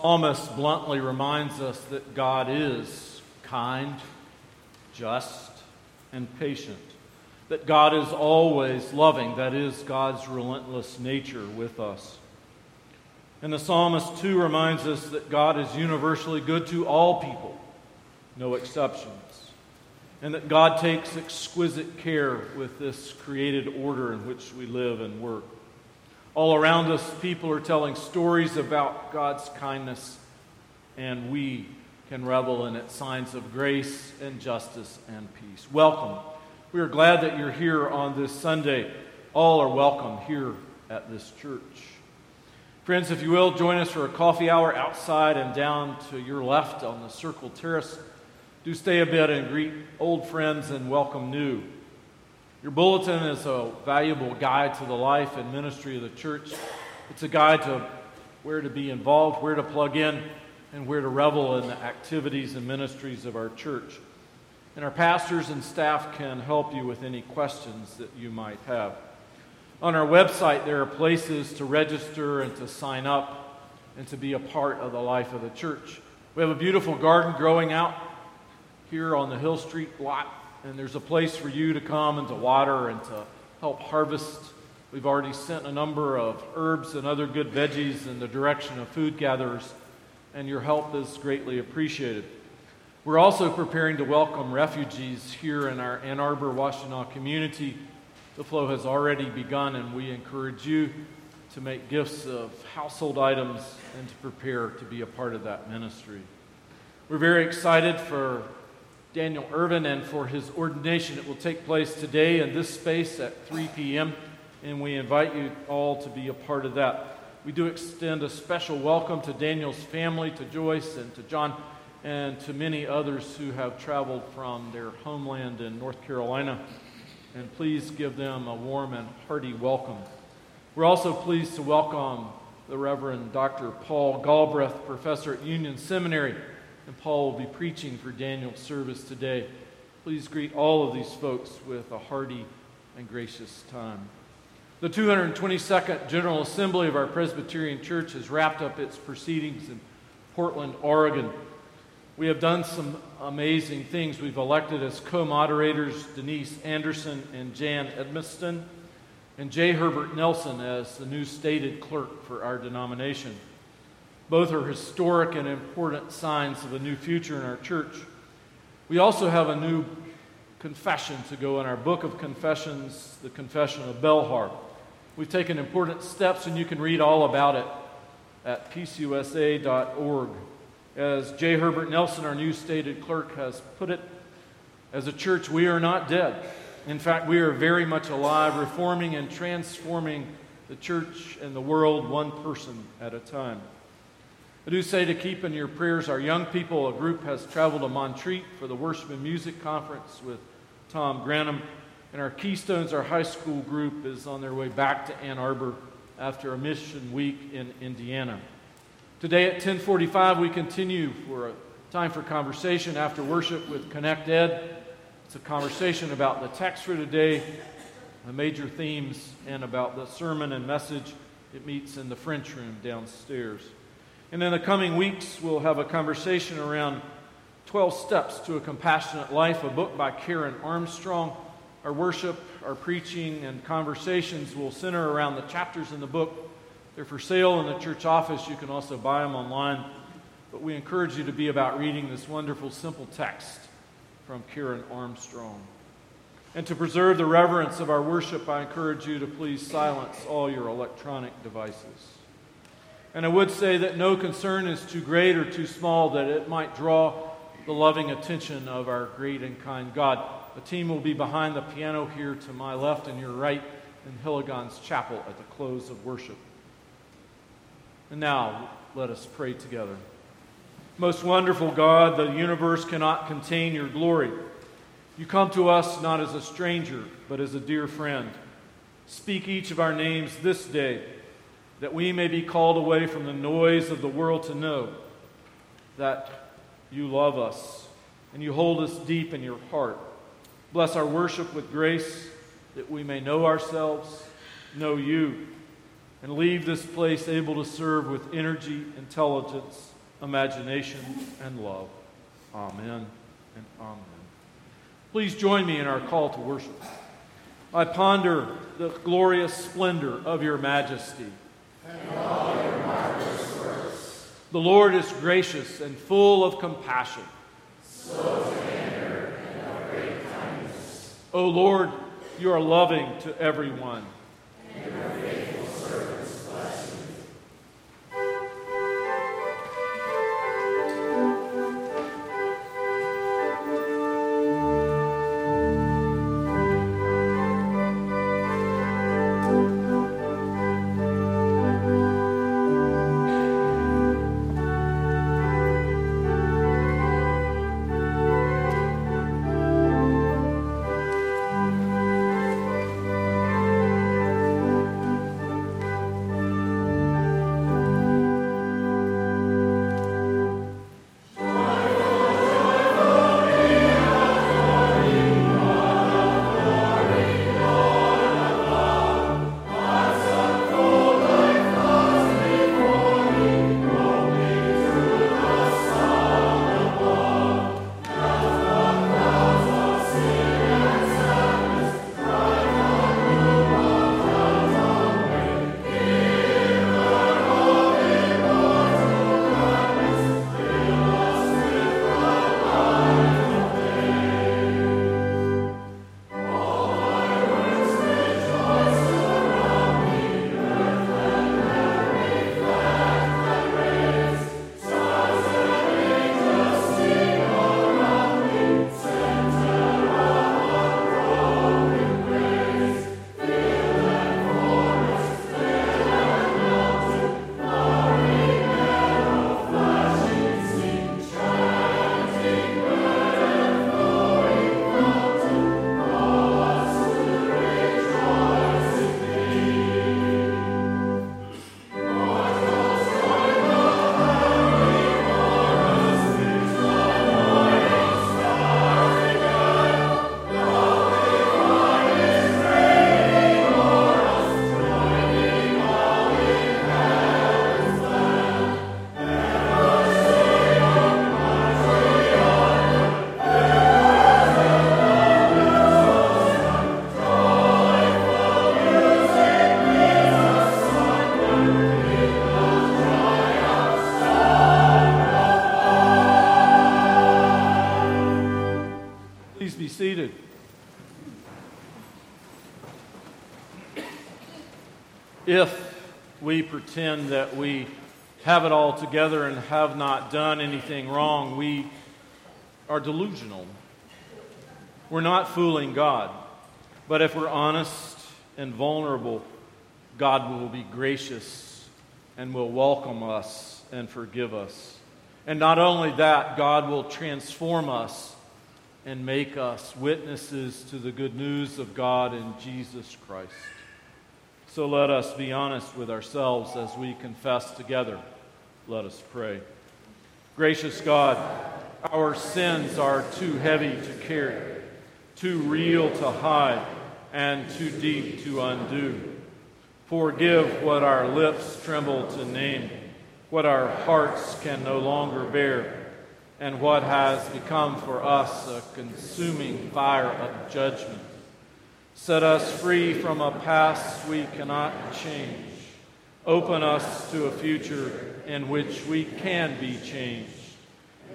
psalmist bluntly reminds us that God is kind, just, and patient. That God is always loving. That is God's relentless nature with us. And the psalmist, too, reminds us that God is universally good to all people, no exceptions. And that God takes exquisite care with this created order in which we live and work. All around us, people are telling stories about God's kindness, and we can revel in its signs of grace and justice and peace. Welcome. We are glad that you're here on this Sunday. All are welcome here at this church. Friends, if you will, join us for a coffee hour outside and down to your left on the Circle Terrace. Do stay a bit and greet old friends and welcome new. Your bulletin is a valuable guide to the life and ministry of the church. It's a guide to where to be involved, where to plug in, and where to revel in the activities and ministries of our church. And our pastors and staff can help you with any questions that you might have. On our website, there are places to register and to sign up and to be a part of the life of the church. We have a beautiful garden growing out here on the Hill Street lot and there's a place for you to come and to water and to help harvest. We've already sent a number of herbs and other good veggies in the direction of food gatherers, and your help is greatly appreciated. We're also preparing to welcome refugees here in our Ann Arbor, Washtenaw community. The flow has already begun, and we encourage you to make gifts of household items and to prepare to be a part of that ministry. We're very excited for Daniel Irvin and for his ordination. It will take place today in this space at 3 p.m., and we invite you all to be a part of that. We do extend a special welcome to Daniel's family, to Joyce and to John, and to many others who have traveled from their homeland in North Carolina. And please give them a warm and hearty welcome. We're also pleased to welcome the Reverend Dr. Paul Galbraith, professor at Union Seminary and Paul will be preaching for Daniel's service today. Please greet all of these folks with a hearty and gracious time. The 222nd General Assembly of our Presbyterian Church has wrapped up its proceedings in Portland, Oregon. We have done some amazing things. We've elected as co moderators Denise Anderson and Jan Edmiston, and J. Herbert Nelson as the new stated clerk for our denomination. Both are historic and important signs of a new future in our church. We also have a new confession to go in our book of confessions, the Confession of Belhar. We've taken important steps, and you can read all about it at pcusa.org. As J. Herbert Nelson, our new stated clerk, has put it, as a church, we are not dead. In fact, we are very much alive, reforming and transforming the church and the world one person at a time. I do say to keep in your prayers our young people. A group has traveled to Montreat for the Worship and Music Conference with Tom Granham. And our Keystones, our high school group, is on their way back to Ann Arbor after a mission week in Indiana. Today at 1045, we continue for a time for conversation after worship with Connect Ed. It's a conversation about the text for today, the major themes, and about the sermon and message. It meets in the French room downstairs. And in the coming weeks, we'll have a conversation around 12 Steps to a Compassionate Life, a book by Karen Armstrong. Our worship, our preaching, and conversations will center around the chapters in the book. They're for sale in the church office. You can also buy them online. But we encourage you to be about reading this wonderful, simple text from Karen Armstrong. And to preserve the reverence of our worship, I encourage you to please silence all your electronic devices. And I would say that no concern is too great or too small that it might draw the loving attention of our great and kind God. The team will be behind the piano here to my left and your right in Hilligon's chapel at the close of worship. And now, let us pray together. Most wonderful God, the universe cannot contain your glory. You come to us not as a stranger, but as a dear friend. Speak each of our names this day that we may be called away from the noise of the world to know that you love us and you hold us deep in your heart. Bless our worship with grace that we may know ourselves, know you, and leave this place able to serve with energy, intelligence, imagination, and love. Amen and amen. Please join me in our call to worship. I ponder the glorious splendor of your majesty. And all your marvelous works. The Lord is gracious and full of compassion. And of great kindness. O Lord, you are loving to everyone. And your pretend that we have it all together and have not done anything wrong, we are delusional. We're not fooling God. But if we're honest and vulnerable, God will be gracious and will welcome us and forgive us. And not only that, God will transform us and make us witnesses to the good news of God in Jesus Christ. So let us be honest with ourselves as we confess together. Let us pray. Gracious God, our sins are too heavy to carry, too real to hide, and too deep to undo. Forgive what our lips tremble to name, what our hearts can no longer bear, and what has become for us a consuming fire of judgment. Set us free from a past we cannot change. Open us to a future in which we can be changed.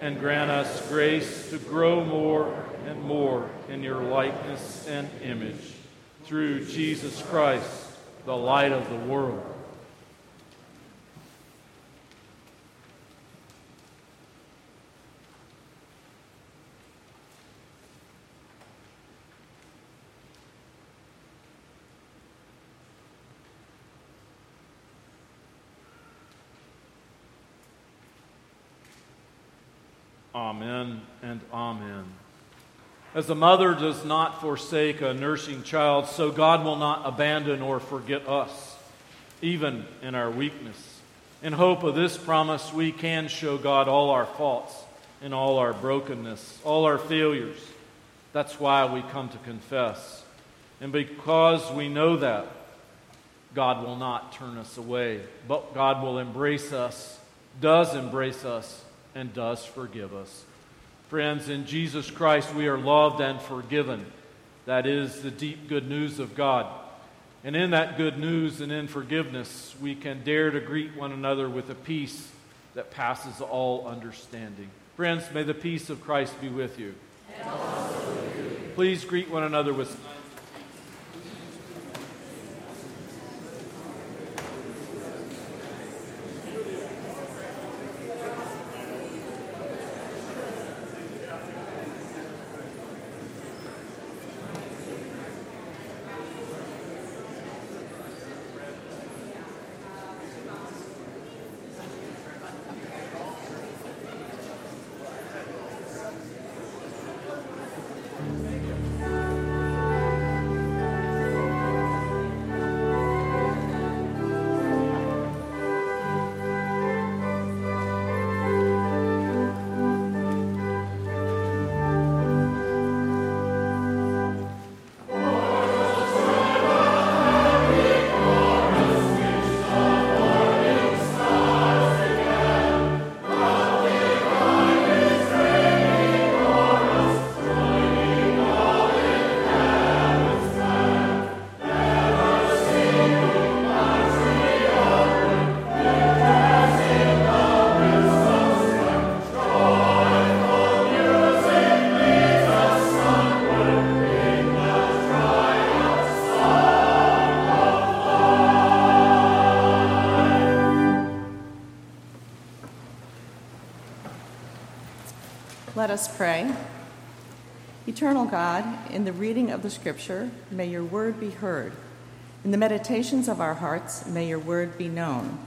And grant us grace to grow more and more in your likeness and image. Through Jesus Christ, the light of the world. Amen and amen. As a mother does not forsake a nursing child, so God will not abandon or forget us, even in our weakness. In hope of this promise, we can show God all our faults and all our brokenness, all our failures. That's why we come to confess. And because we know that, God will not turn us away, but God will embrace us, does embrace us, and does forgive us. Friends, in Jesus Christ we are loved and forgiven. That is the deep good news of God. And in that good news and in forgiveness, we can dare to greet one another with a peace that passes all understanding. Friends, may the peace of Christ be with you. Please greet one another with us pray. Eternal God, in the reading of the Scripture, may your word be heard. In the meditations of our hearts, may your word be known.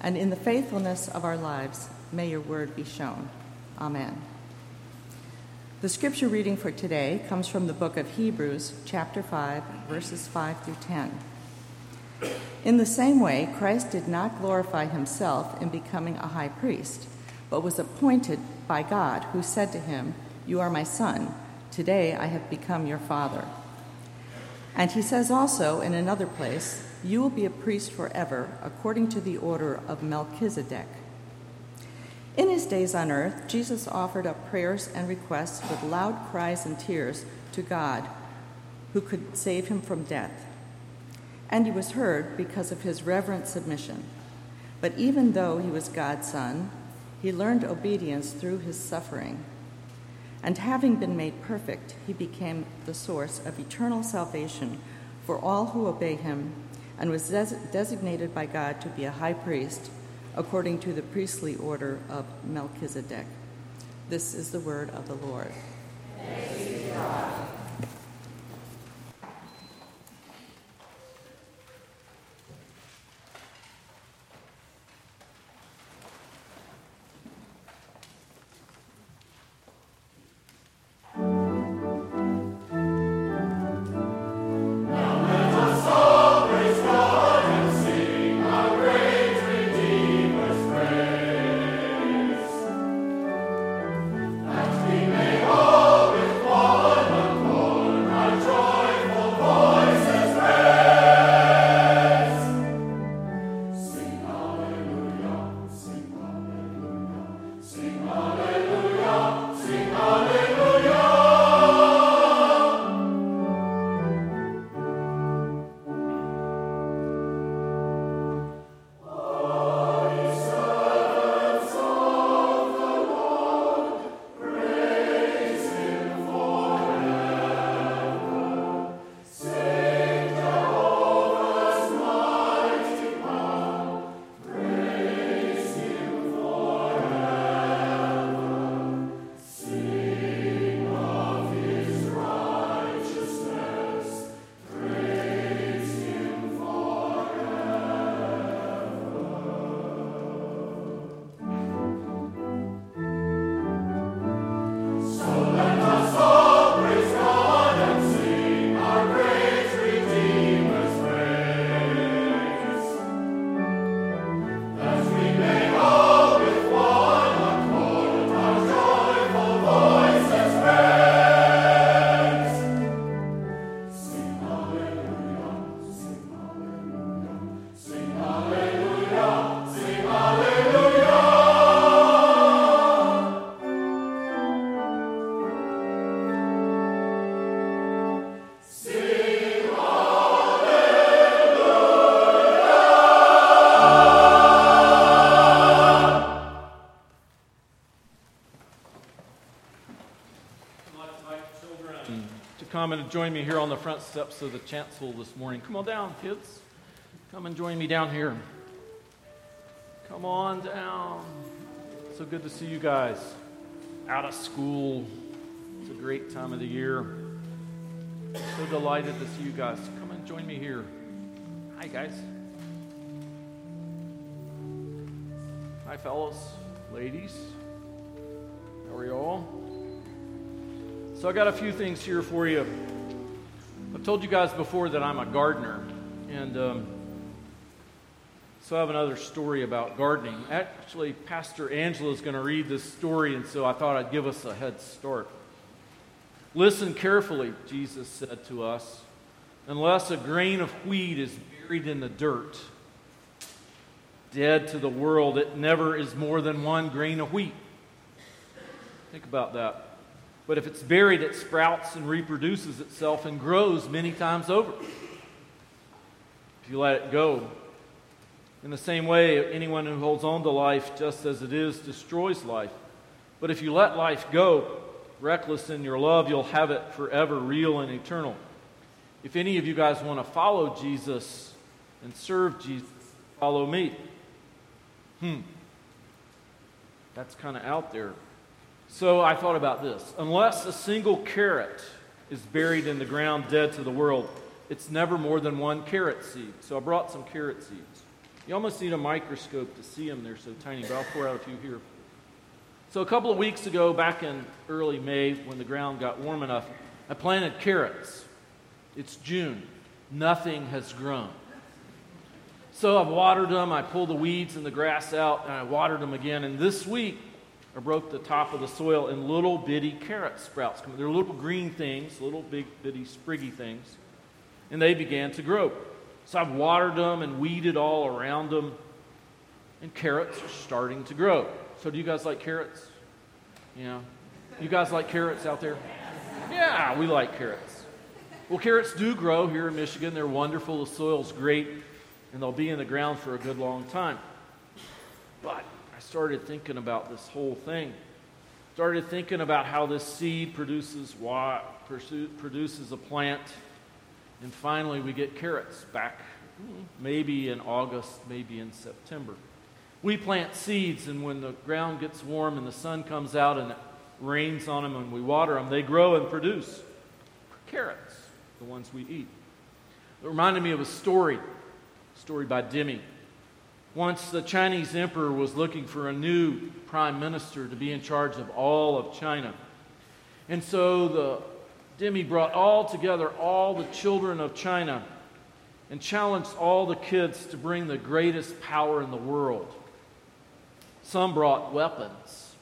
And in the faithfulness of our lives, may your word be shown. Amen. The scripture reading for today comes from the book of Hebrews, chapter 5, verses 5 through 10. In the same way, Christ did not glorify himself in becoming a high priest, but was appointed by God, who said to him, You are my son. Today I have become your father. And he says also in another place, You will be a priest forever, according to the order of Melchizedek. In his days on earth, Jesus offered up prayers and requests with loud cries and tears to God, who could save him from death. And he was heard because of his reverent submission. But even though he was God's son, he learned obedience through his suffering. And having been made perfect, he became the source of eternal salvation for all who obey him and was des- designated by God to be a high priest according to the priestly order of Melchizedek. This is the word of the Lord. Come and join me here on the front steps of the chancel this morning. Come on down, kids. Come and join me down here. Come on down. So good to see you guys out of school. It's a great time of the year. So delighted to see you guys. Come and join me here. Hi, guys. Hi, fellows, ladies. How are you all? So, I got a few things here for you. I've told you guys before that I'm a gardener, and um, so I have another story about gardening. Actually, Pastor Angela is going to read this story, and so I thought I'd give us a head start. Listen carefully, Jesus said to us. Unless a grain of wheat is buried in the dirt, dead to the world, it never is more than one grain of wheat. Think about that. But if it's buried, it sprouts and reproduces itself and grows many times over. If you let it go. In the same way, anyone who holds on to life just as it is destroys life. But if you let life go, reckless in your love, you'll have it forever, real and eternal. If any of you guys want to follow Jesus and serve Jesus, follow me. Hmm. That's kind of out there. So I thought about this. Unless a single carrot is buried in the ground dead to the world, it's never more than one carrot seed. So I brought some carrot seeds. You almost need a microscope to see them, they're so tiny, but I'll pour out a few here. So a couple of weeks ago, back in early May, when the ground got warm enough, I planted carrots. It's June. Nothing has grown. So I've watered them, I pulled the weeds and the grass out, and I watered them again. And this week, I broke the top of the soil and little bitty carrot sprouts come. They're little green things, little big bitty spriggy things, and they began to grow. So I've watered them and weeded all around them, and carrots are starting to grow. So do you guys like carrots? Yeah. You guys like carrots out there? Yeah, we like carrots. Well, carrots do grow here in Michigan. They're wonderful. The soil's great, and they'll be in the ground for a good long time. But started thinking about this whole thing. Started thinking about how this seed produces what produces a plant, and finally we get carrots back, hmm, maybe in August, maybe in September. We plant seeds, and when the ground gets warm and the sun comes out and it rains on them and we water them, they grow and produce carrots, the ones we eat. It reminded me of a story, a story by Demi. Once the Chinese emperor was looking for a new prime minister to be in charge of all of China. And so the Demi brought all together all the children of China and challenged all the kids to bring the greatest power in the world. Some brought weapons,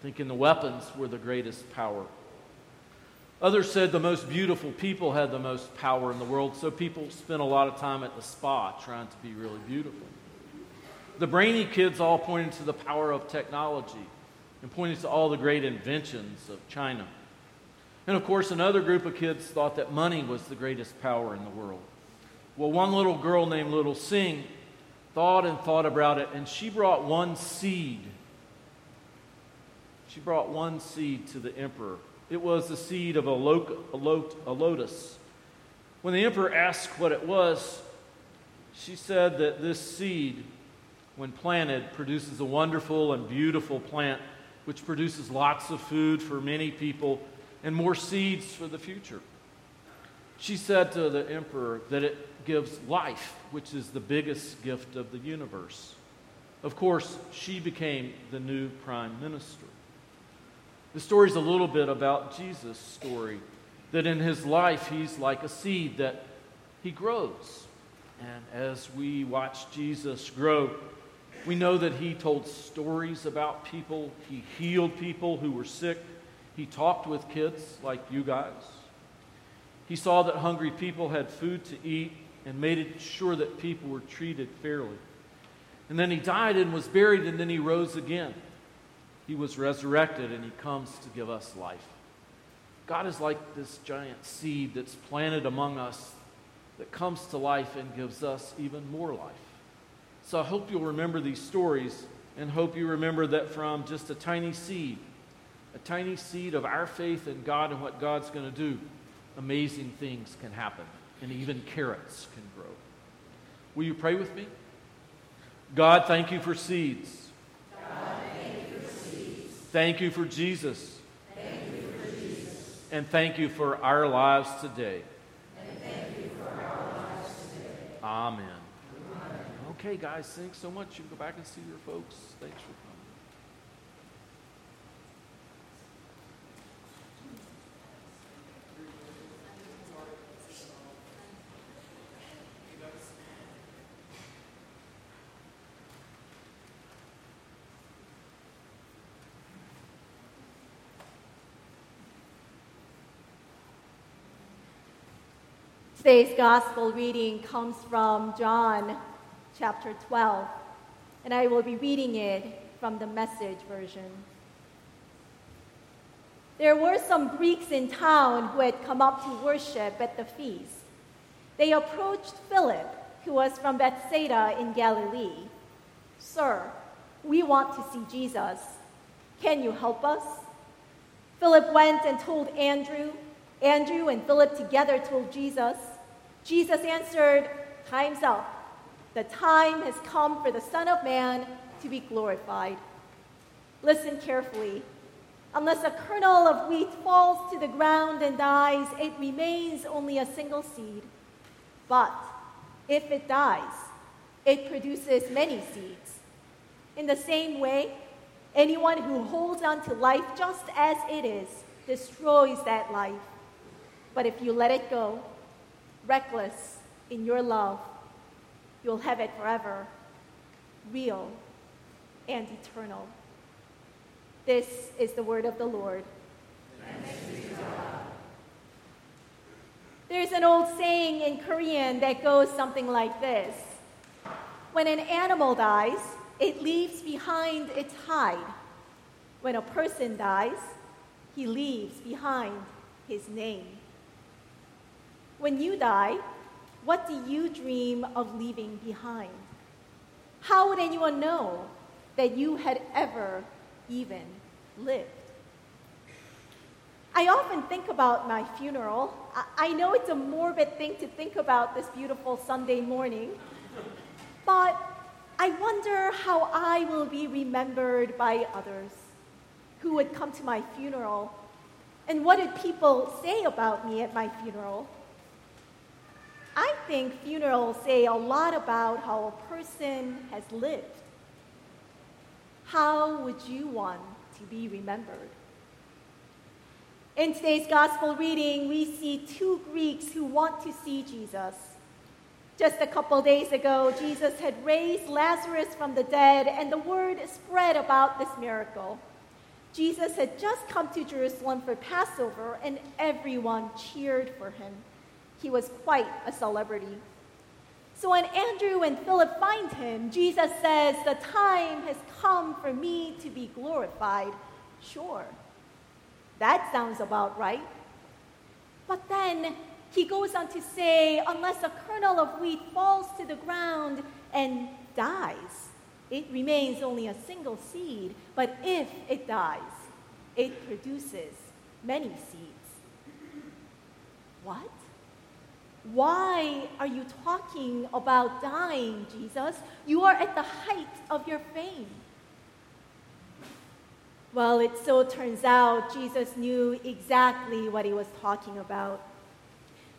thinking the weapons were the greatest power. Others said the most beautiful people had the most power in the world, so people spent a lot of time at the spa trying to be really beautiful. The brainy kids all pointed to the power of technology and pointed to all the great inventions of China. And of course, another group of kids thought that money was the greatest power in the world. Well, one little girl named Little Sing thought and thought about it, and she brought one seed. She brought one seed to the emperor. It was the seed of a, lo- a, lo- a lotus. When the emperor asked what it was, she said that this seed when planted, produces a wonderful and beautiful plant which produces lots of food for many people and more seeds for the future. She said to the emperor that it gives life, which is the biggest gift of the universe. Of course, she became the new prime minister. The story is a little bit about Jesus' story that in his life he's like a seed that he grows. And as we watch Jesus grow, we know that he told stories about people, he healed people who were sick, he talked with kids like you guys. He saw that hungry people had food to eat and made sure that people were treated fairly. And then he died and was buried, and then he rose again. He was resurrected, and he comes to give us life. God is like this giant seed that's planted among us that comes to life and gives us even more life. So I hope you'll remember these stories and hope you remember that from just a tiny seed, a tiny seed of our faith in God and what God's going to do, amazing things can happen, and even carrots can grow. Will you pray with me? God, thank you for seeds. God, thank you for seeds. Thank you for Jesus. Thank you for Jesus. And thank you for our lives today. And thank you for our lives today. Amen. Okay, guys, thanks so much. You can go back and see your folks. Thanks for coming. Today's gospel reading comes from John chapter 12, and I will be reading it from the message version. There were some Greeks in town who had come up to worship at the feast. They approached Philip, who was from Bethsaida in Galilee. Sir, we want to see Jesus. Can you help us? Philip went and told Andrew. Andrew and Philip together told Jesus. Jesus answered, Time's up. The time has come for the Son of Man to be glorified. Listen carefully. Unless a kernel of wheat falls to the ground and dies, it remains only a single seed. But if it dies, it produces many seeds. In the same way, anyone who holds on to life just as it is destroys that life. But if you let it go, reckless in your love, you'll have it forever, real and eternal. This is the word of the Lord. There's an old saying in Korean that goes something like this When an animal dies, it leaves behind its hide. When a person dies, he leaves behind his name. When you die, what do you dream of leaving behind? How would anyone know that you had ever even lived? I often think about my funeral. I know it's a morbid thing to think about this beautiful Sunday morning, but I wonder how I will be remembered by others who would come to my funeral. And what did people say about me at my funeral? I think funerals say a lot about how a person has lived. How would you want to be remembered? In today's gospel reading, we see two Greeks who want to see Jesus. Just a couple days ago, Jesus had raised Lazarus from the dead, and the word spread about this miracle. Jesus had just come to Jerusalem for Passover, and everyone cheered for him. He was quite a celebrity. So when Andrew and Philip find him, Jesus says, The time has come for me to be glorified. Sure, that sounds about right. But then he goes on to say, Unless a kernel of wheat falls to the ground and dies, it remains only a single seed. But if it dies, it produces many seeds. What? Why are you talking about dying, Jesus? You are at the height of your fame. Well, it so turns out Jesus knew exactly what he was talking about.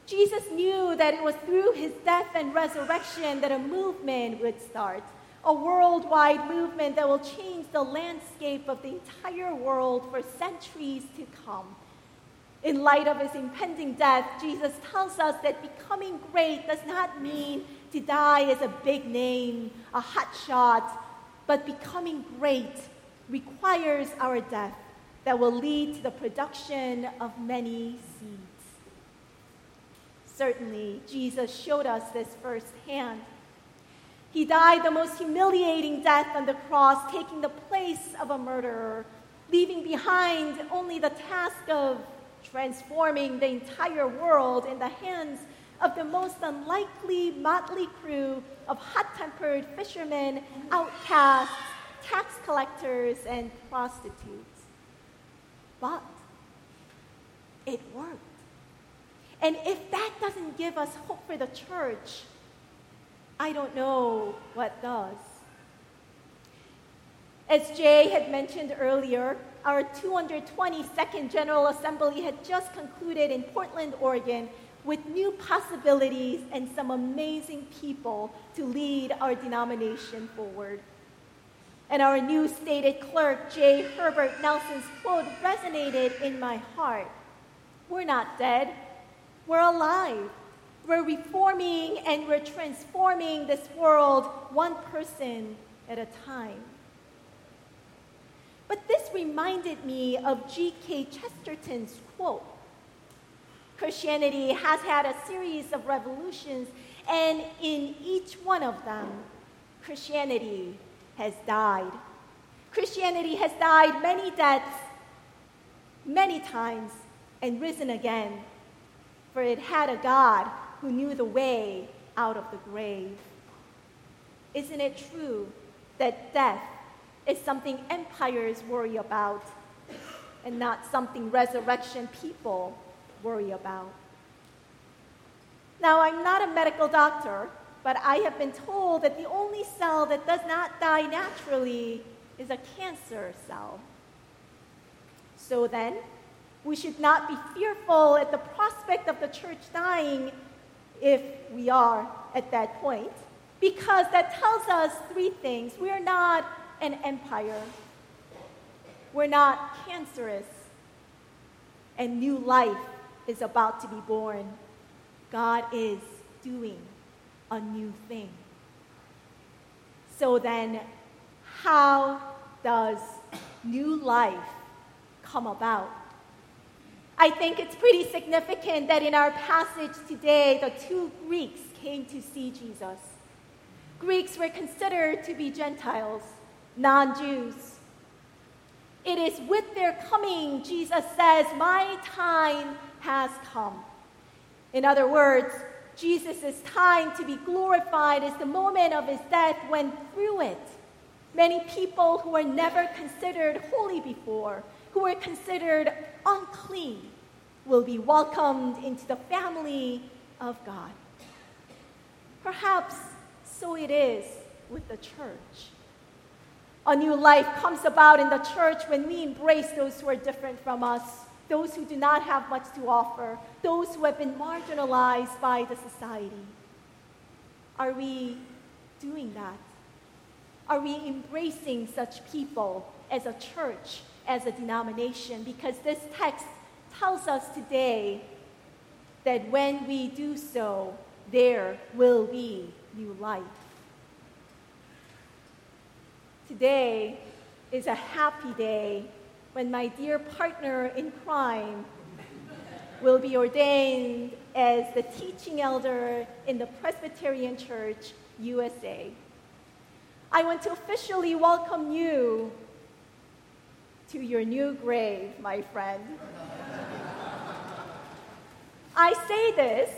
Jesus knew that it was through his death and resurrection that a movement would start, a worldwide movement that will change the landscape of the entire world for centuries to come. In light of his impending death, Jesus tells us that becoming great does not mean to die as a big name, a hot shot, but becoming great requires our death that will lead to the production of many seeds. Certainly, Jesus showed us this firsthand. He died the most humiliating death on the cross, taking the place of a murderer, leaving behind only the task of transforming the entire world in the hands of the most unlikely motley crew of hot tempered fishermen, outcasts, tax collectors, and prostitutes. But it worked. And if that doesn't give us hope for the church, I don't know what does. As Jay had mentioned earlier, our 222nd General Assembly had just concluded in Portland, Oregon, with new possibilities and some amazing people to lead our denomination forward. And our new stated clerk, J. Herbert Nelson's quote resonated in my heart. We're not dead, we're alive. We're reforming and we're transforming this world one person at a time. But this reminded me of G.K. Chesterton's quote Christianity has had a series of revolutions, and in each one of them, Christianity has died. Christianity has died many deaths, many times, and risen again, for it had a God who knew the way out of the grave. Isn't it true that death is something empires worry about and not something resurrection people worry about? Now, I'm not a medical doctor, but I have been told that the only cell that does not die naturally is a cancer cell. So then, we should not be fearful at the prospect of the church dying if we are at that point, because that tells us three things. We are not an empire, we're not cancerous, and new life is about to be born. God is doing a new thing. So then, how does new life come about? I think it's pretty significant that in our passage today, the two Greeks came to see Jesus. Greeks were considered to be Gentiles, non Jews. It is with their coming, Jesus says, My time has come. In other words, Jesus' time to be glorified is the moment of his death when through it, many people who were never considered holy before, who were considered unclean, will be welcomed into the family of God. Perhaps so it is with the church. A new life comes about in the church when we embrace those who are different from us those who do not have much to offer, those who have been marginalized by the society. Are we doing that? Are we embracing such people as a church, as a denomination? Because this text tells us today that when we do so, there will be new life. Today is a happy day when my dear partner in crime will be ordained as the teaching elder in the Presbyterian Church USA. I want to officially welcome you to your new grave, my friend. I say this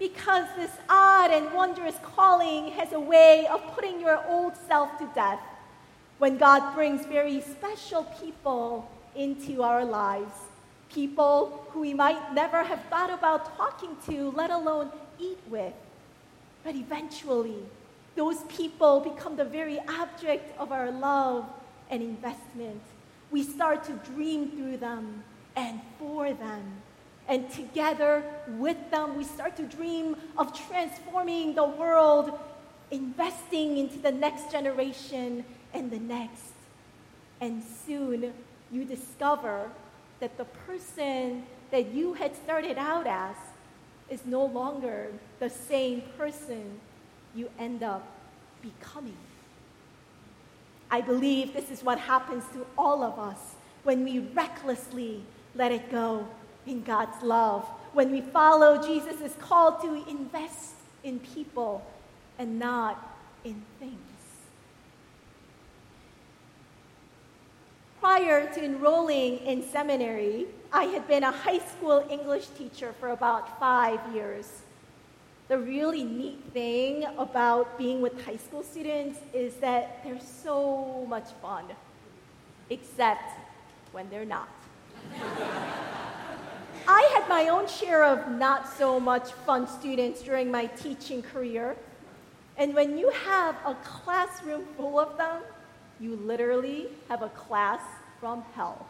because this odd and wondrous calling has a way of putting your old self to death when God brings very special people into our lives, people who we might never have thought about talking to, let alone eat with. But eventually, those people become the very object of our love and investment. We start to dream through them and for them. And together with them, we start to dream of transforming the world, investing into the next generation and the next. And soon you discover that the person that you had started out as is no longer the same person you end up becoming. I believe this is what happens to all of us when we recklessly let it go in God's love, when we follow Jesus' call to invest in people and not in things. Prior to enrolling in seminary, I had been a high school English teacher for about five years. The really neat thing about being with high school students is that they're so much fun, except when they're not. I had my own share of not so much fun students during my teaching career. And when you have a classroom full of them, you literally have a class from hell.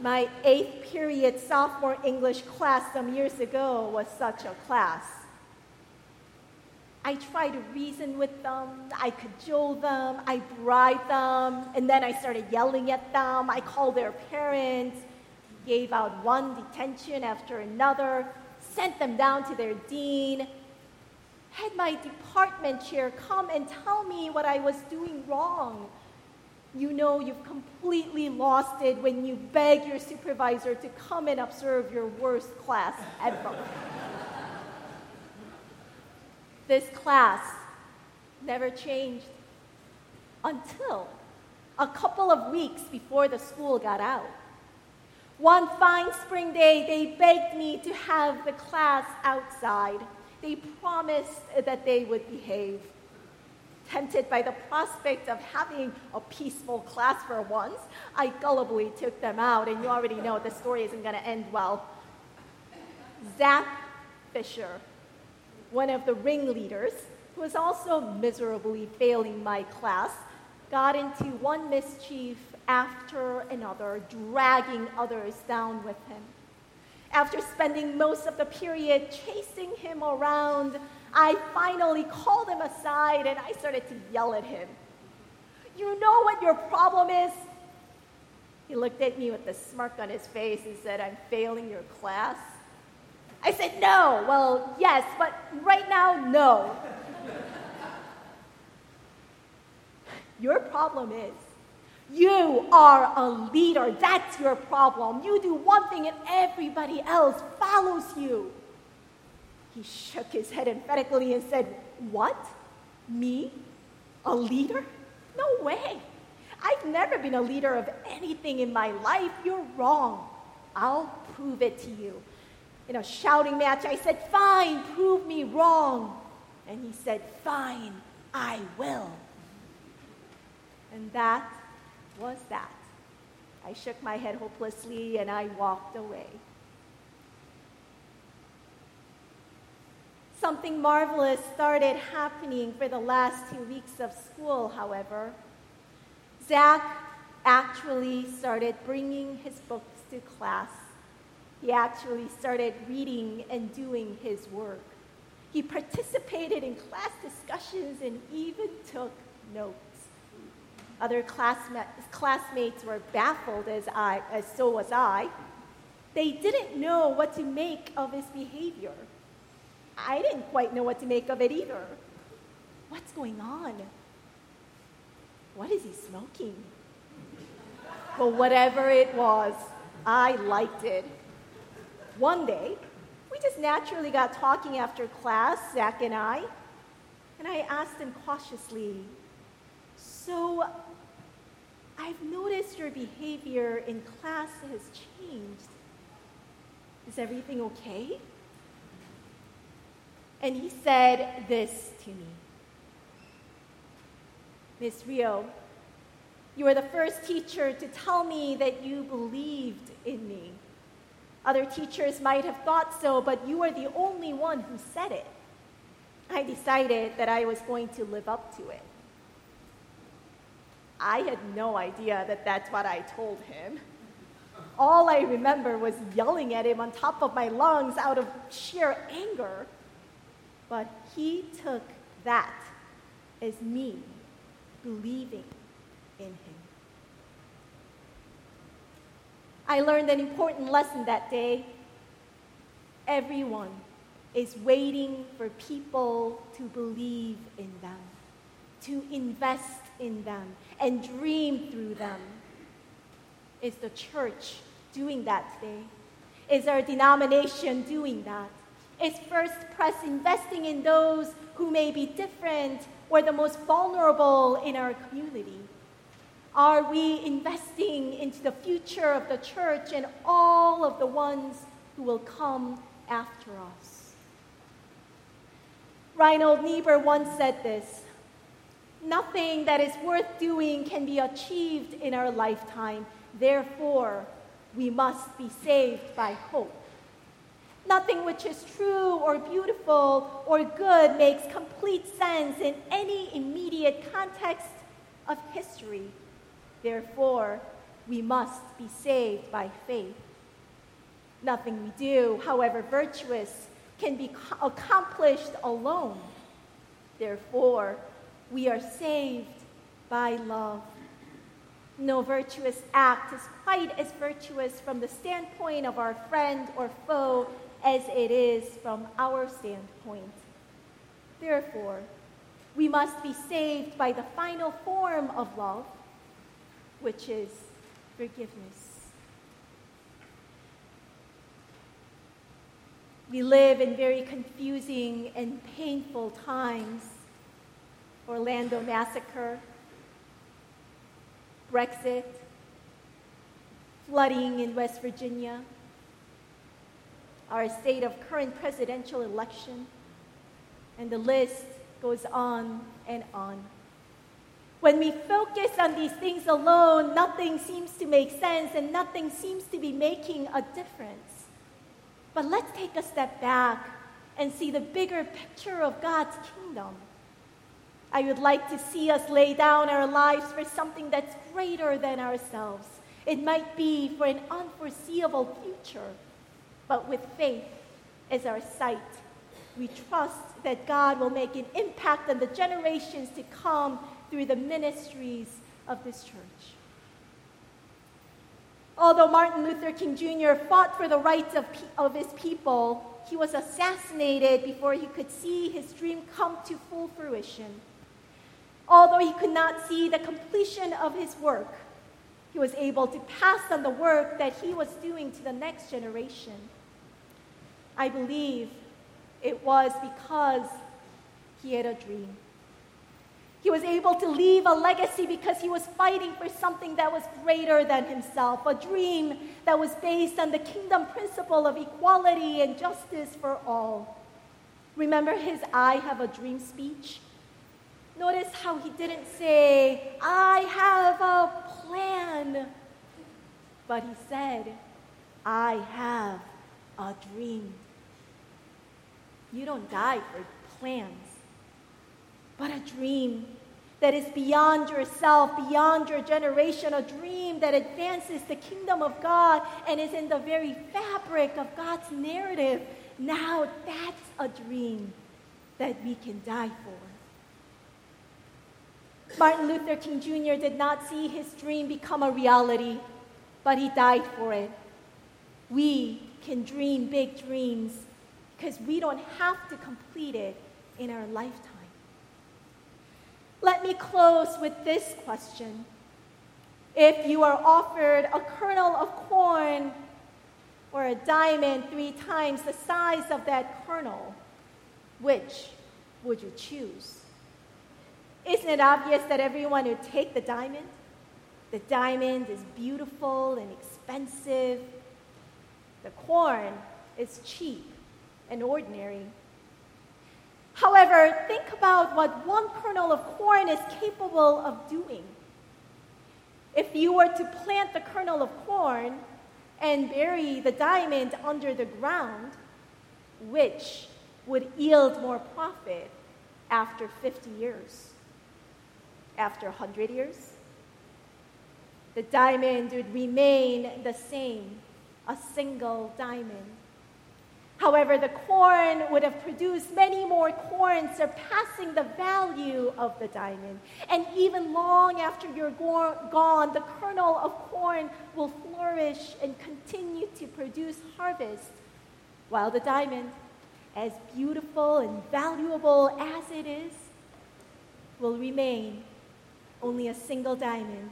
My eighth period sophomore English class some years ago was such a class. I tried to reason with them, I cajole them, I bribed them, and then I started yelling at them. I called their parents, gave out one detention after another, sent them down to their dean, had my department chair come and tell me what I was doing wrong you know you've completely lost it when you beg your supervisor to come and observe your worst class ever. this class never changed until a couple of weeks before the school got out. One fine spring day, they begged me to have the class outside. They promised that they would behave tempted by the prospect of having a peaceful class for once, I gullibly took them out, and you already know the story isn't going to end well. Zach Fisher, one of the ringleaders, who was also miserably failing my class, got into one mischief after another, dragging others down with him. After spending most of the period chasing him around, I finally called him aside and I started to yell at him. You know what your problem is? He looked at me with a smirk on his face and said, I'm failing your class. I said, No. Well, yes, but right now, no. your problem is you are a leader. That's your problem. You do one thing and everybody else follows you. He shook his head emphatically and said, What? Me? A leader? No way. I've never been a leader of anything in my life. You're wrong. I'll prove it to you. In a shouting match, I said, Fine, prove me wrong. And he said, Fine, I will. And that was that. I shook my head hopelessly and I walked away. Something marvelous started happening for the last two weeks of school, however. Zach actually started bringing his books to class. He actually started reading and doing his work. He participated in class discussions and even took notes. Other classma- classmates were baffled, as, I, as so was I. They didn't know what to make of his behavior. I didn't quite know what to make of it either. What's going on? What is he smoking? But whatever it was, I liked it. One day, we just naturally got talking after class, Zach and I, and I asked him cautiously, So, I've noticed your behavior in class has changed. Is everything okay? And he said this to me Miss Rio, you were the first teacher to tell me that you believed in me. Other teachers might have thought so, but you are the only one who said it. I decided that I was going to live up to it. I had no idea that that's what I told him. All I remember was yelling at him on top of my lungs out of sheer anger. But he took that as me believing in him. I learned an important lesson that day. Everyone is waiting for people to believe in them, to invest in them, and dream through them. Is the church doing that today? Is our denomination doing that? Is First Pres investing in those who may be different or the most vulnerable in our community? Are we investing into the future of the church and all of the ones who will come after us? Reinhold Niebuhr once said this Nothing that is worth doing can be achieved in our lifetime. Therefore, we must be saved by hope. Nothing which is true or beautiful or good makes complete sense in any immediate context of history. Therefore, we must be saved by faith. Nothing we do, however virtuous, can be accomplished alone. Therefore, we are saved by love. No virtuous act is quite as virtuous from the standpoint of our friend or foe as it is from our standpoint. Therefore, we must be saved by the final form of love, which is forgiveness. We live in very confusing and painful times. Orlando massacre, Brexit, flooding in West Virginia, our state of current presidential election, and the list goes on and on. When we focus on these things alone, nothing seems to make sense and nothing seems to be making a difference. But let's take a step back and see the bigger picture of God's kingdom. I would like to see us lay down our lives for something that's greater than ourselves. It might be for an unforeseeable future, but with faith as our sight, we trust that God will make an impact on the generations to come through the ministries of this church. Although Martin Luther King Jr. fought for the rights of, of his people, he was assassinated before he could see his dream come to full fruition. Although he could not see the completion of his work, he was able to pass on the work that he was doing to the next generation. I believe it was because he had a dream. He was able to leave a legacy because he was fighting for something that was greater than himself, a dream that was based on the kingdom principle of equality and justice for all. Remember his I have a dream speech? Notice how he didn't say, I have a plan, but he said, I have a dream. You don't die for plans, but a dream that is beyond yourself, beyond your generation, a dream that advances the kingdom of God and is in the very fabric of God's narrative. Now that's a dream that we can die for. Martin Luther King Jr. did not see his dream become a reality, but he died for it. We can dream big dreams because we don't have to complete it in our lifetime. Let me close with this question. If you are offered a kernel of corn or a diamond three times the size of that kernel, which would you choose? Isn't it obvious that everyone would take the diamond? The diamond is beautiful and expensive. The corn is cheap and ordinary. However, think about what one kernel of corn is capable of doing. If you were to plant the kernel of corn and bury the diamond under the ground, which would yield more profit after 50 years? After 100 years, the diamond would remain the same, a single diamond. However, the corn would have produced many more corn, surpassing the value of the diamond. And even long after you're gone, the kernel of corn will flourish and continue to produce harvest, while the diamond, as beautiful and valuable as it is, will remain only a single diamond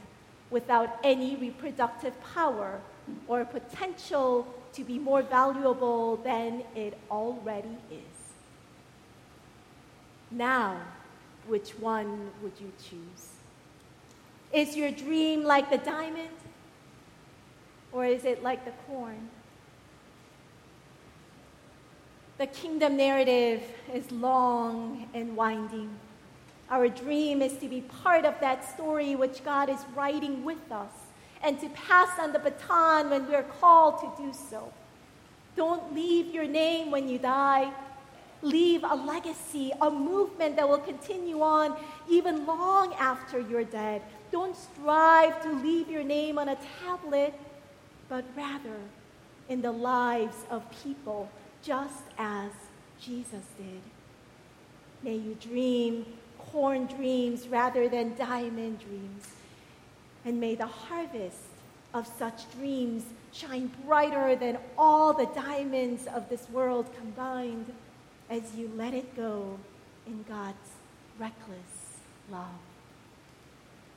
without any reproductive power or potential to be more valuable than it already is. Now, which one would you choose? Is your dream like the diamond or is it like the corn? The kingdom narrative is long and winding. Our dream is to be part of that story which God is writing with us. and to pass on the baton when we're called to do so. Don't leave your name when you die. Leave a legacy, a movement that will continue on even long after you're dead. Don't strive to leave your name on a tablet, but rather in the lives of people, just as Jesus did. May you dream corn dreams rather than diamond dreams. And may the harvest of such dreams shine brighter than all the diamonds of this world combined as you let it go in God's reckless love.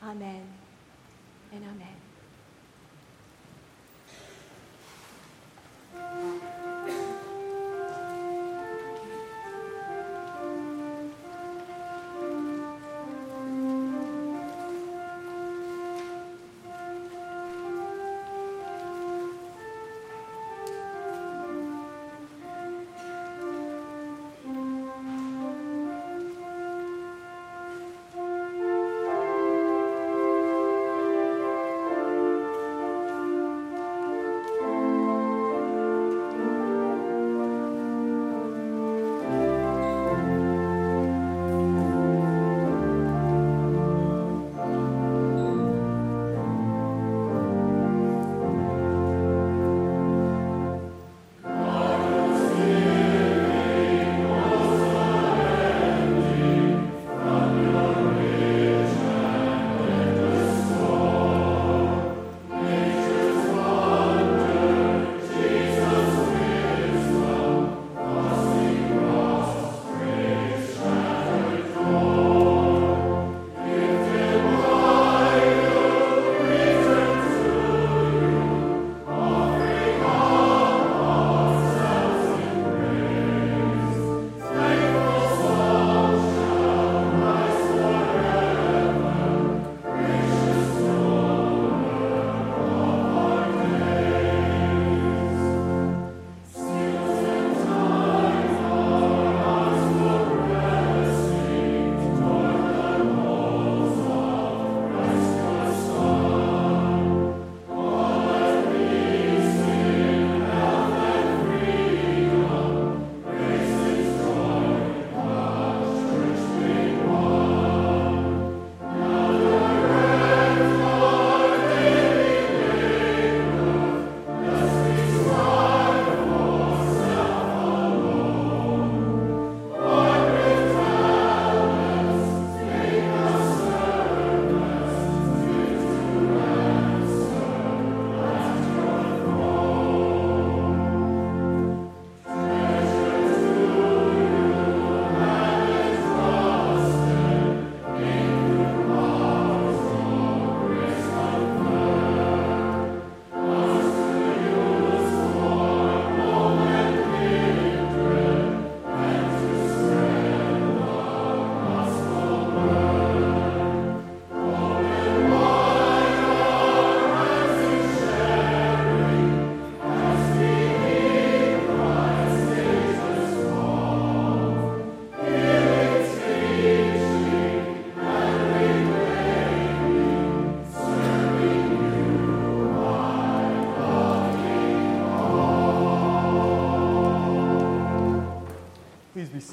Amen and amen.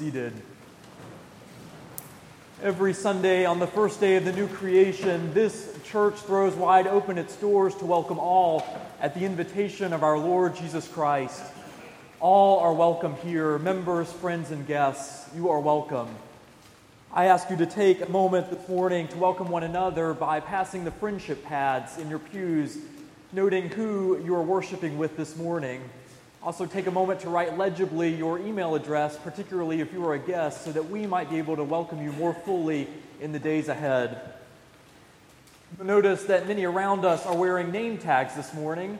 Seated. Every Sunday on the first day of the new creation, this church throws wide open its doors to welcome all at the invitation of our Lord Jesus Christ. All are welcome here, members, friends, and guests. You are welcome. I ask you to take a moment this morning to welcome one another by passing the friendship pads in your pews, noting who you are worshiping with this morning. Also, take a moment to write legibly your email address, particularly if you are a guest, so that we might be able to welcome you more fully in the days ahead. Notice that many around us are wearing name tags this morning.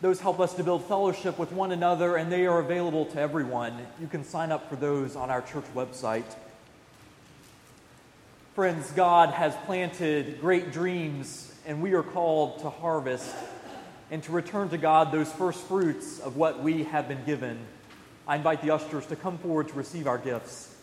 Those help us to build fellowship with one another, and they are available to everyone. You can sign up for those on our church website. Friends, God has planted great dreams, and we are called to harvest and to return to God those first fruits of what we have been given. I invite the ushers to come forward to receive our gifts.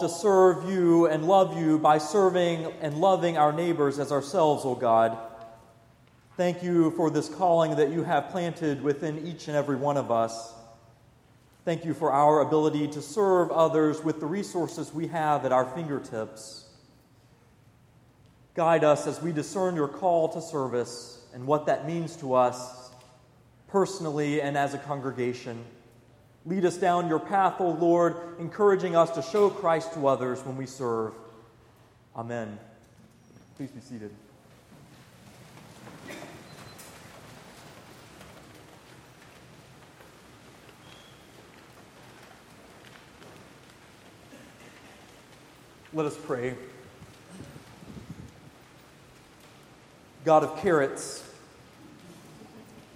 To serve you and love you by serving and loving our neighbors as ourselves, O God. Thank you for this calling that you have planted within each and every one of us. Thank you for our ability to serve others with the resources we have at our fingertips. Guide us as we discern your call to service and what that means to us personally and as a congregation. Lead us down your path, O Lord, encouraging us to show Christ to others when we serve. Amen. Please be seated. Let us pray. God of carrots,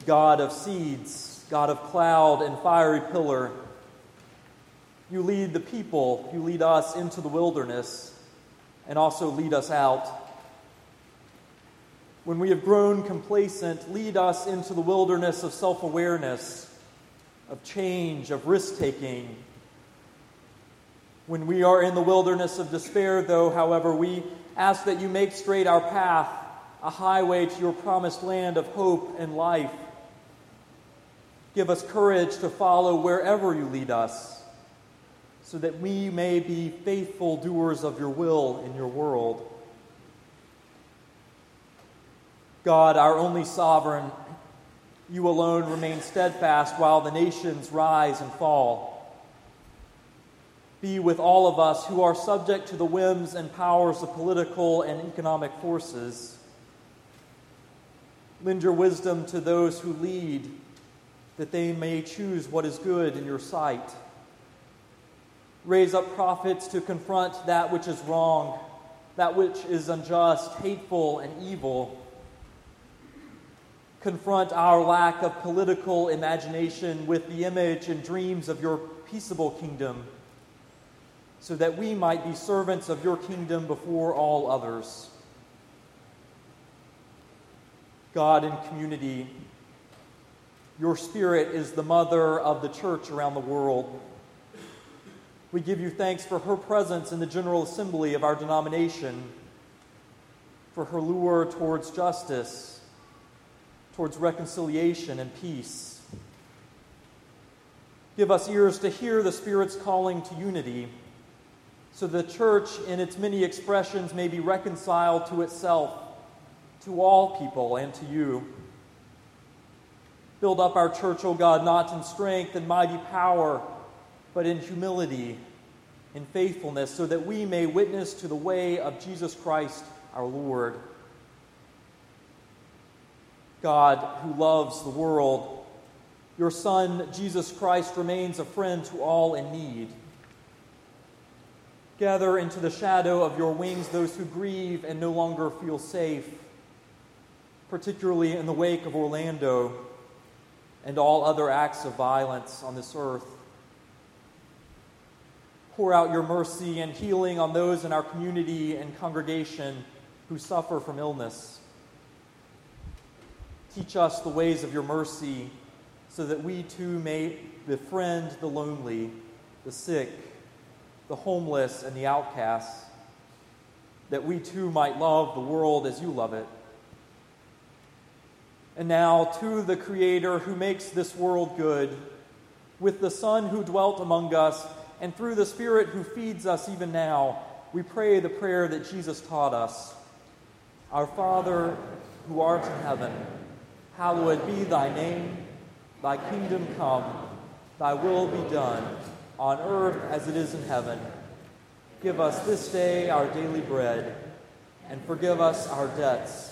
God of seeds, God of cloud and fiery pillar, you lead the people, you lead us into the wilderness, and also lead us out. When we have grown complacent, lead us into the wilderness of self awareness, of change, of risk taking, when we are in the wilderness of despair, though, however, we ask that you make straight our path, a highway to your promised land of hope and life. Give us courage to follow wherever you lead us, so that we may be faithful doers of your will in your world. God, our only sovereign, you alone remain steadfast while the nations rise and fall be with all of us who are subject to the whims and powers of political and economic forces. Lend your wisdom to those who lead, that they may choose what is good in your sight. Raise up prophets to confront that which is wrong, that which is unjust, hateful, and evil. Confront our lack of political imagination with the image and dreams of your peaceable kingdom so that we might be servants of your kingdom before all others. God in community, your Spirit is the mother of the church around the world. We give you thanks for her presence in the General Assembly of our denomination, for her lure towards justice, towards reconciliation and peace. Give us ears to hear the Spirit's calling to unity so the church, in its many expressions, may be reconciled to itself, to all people, and to you. Build up our church, O God, not in strength and mighty power, but in humility, in faithfulness, so that we may witness to the way of Jesus Christ our Lord. God, who loves the world, your Son, Jesus Christ, remains a friend to all in need. Gather into the shadow of your wings those who grieve and no longer feel safe, particularly in the wake of Orlando and all other acts of violence on this earth. Pour out your mercy and healing on those in our community and congregation who suffer from illness. Teach us the ways of your mercy so that we too may befriend the lonely, the sick, the homeless, and the outcasts, that we too might love the world as you love it. And now, to the Creator who makes this world good, with the Son who dwelt among us, and through the Spirit who feeds us even now, we pray the prayer that Jesus taught us Our Father, who art in heaven, hallowed be thy name. Thy kingdom come, thy will be done on earth as it is in heaven. Give us this day our daily bread, and forgive us our debts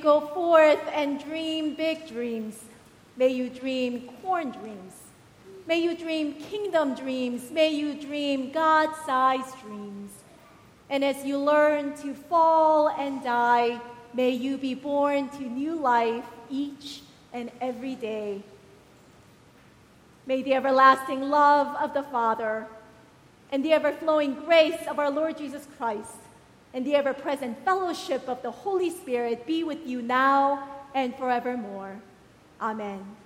Go forth and dream big dreams. May you dream corn dreams. May you dream kingdom dreams. May you dream God sized dreams. And as you learn to fall and die, may you be born to new life each and every day. May the everlasting love of the Father and the ever flowing grace of our Lord Jesus Christ and the ever present fellowship of the Holy Spirit be with you now and forevermore. Amen.